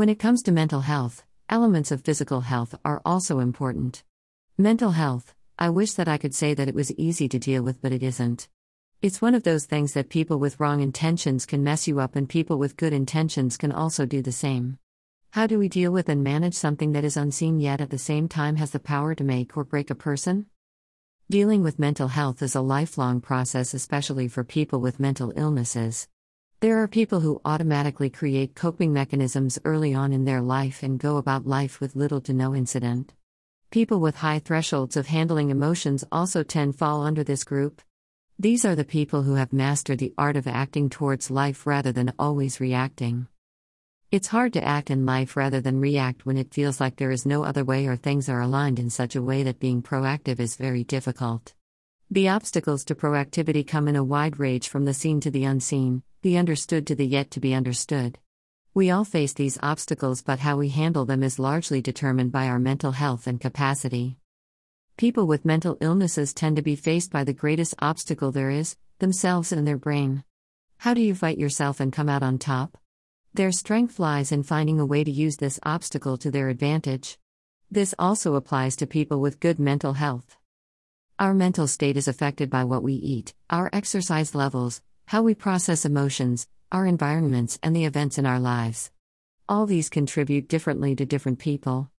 When it comes to mental health, elements of physical health are also important. Mental health, I wish that I could say that it was easy to deal with, but it isn't. It's one of those things that people with wrong intentions can mess you up, and people with good intentions can also do the same. How do we deal with and manage something that is unseen yet at the same time has the power to make or break a person? Dealing with mental health is a lifelong process, especially for people with mental illnesses. There are people who automatically create coping mechanisms early on in their life and go about life with little to no incident. People with high thresholds of handling emotions also tend fall under this group. These are the people who have mastered the art of acting towards life rather than always reacting. It's hard to act in life rather than react when it feels like there is no other way or things are aligned in such a way that being proactive is very difficult. The obstacles to proactivity come in a wide range from the seen to the unseen, the understood to the yet to be understood. We all face these obstacles, but how we handle them is largely determined by our mental health and capacity. People with mental illnesses tend to be faced by the greatest obstacle there is themselves and their brain. How do you fight yourself and come out on top? Their strength lies in finding a way to use this obstacle to their advantage. This also applies to people with good mental health. Our mental state is affected by what we eat, our exercise levels, how we process emotions, our environments, and the events in our lives. All these contribute differently to different people.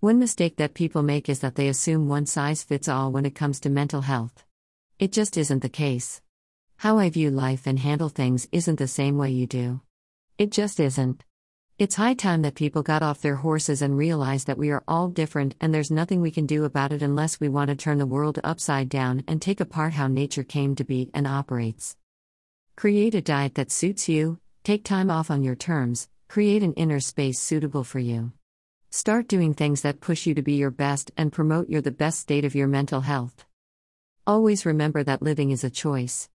One mistake that people make is that they assume one size fits all when it comes to mental health. It just isn't the case. How I view life and handle things isn't the same way you do. It just isn't. It's high time that people got off their horses and realized that we are all different and there's nothing we can do about it unless we want to turn the world upside down and take apart how nature came to be and operates. Create a diet that suits you, take time off on your terms, create an inner space suitable for you. Start doing things that push you to be your best and promote your the best state of your mental health. Always remember that living is a choice.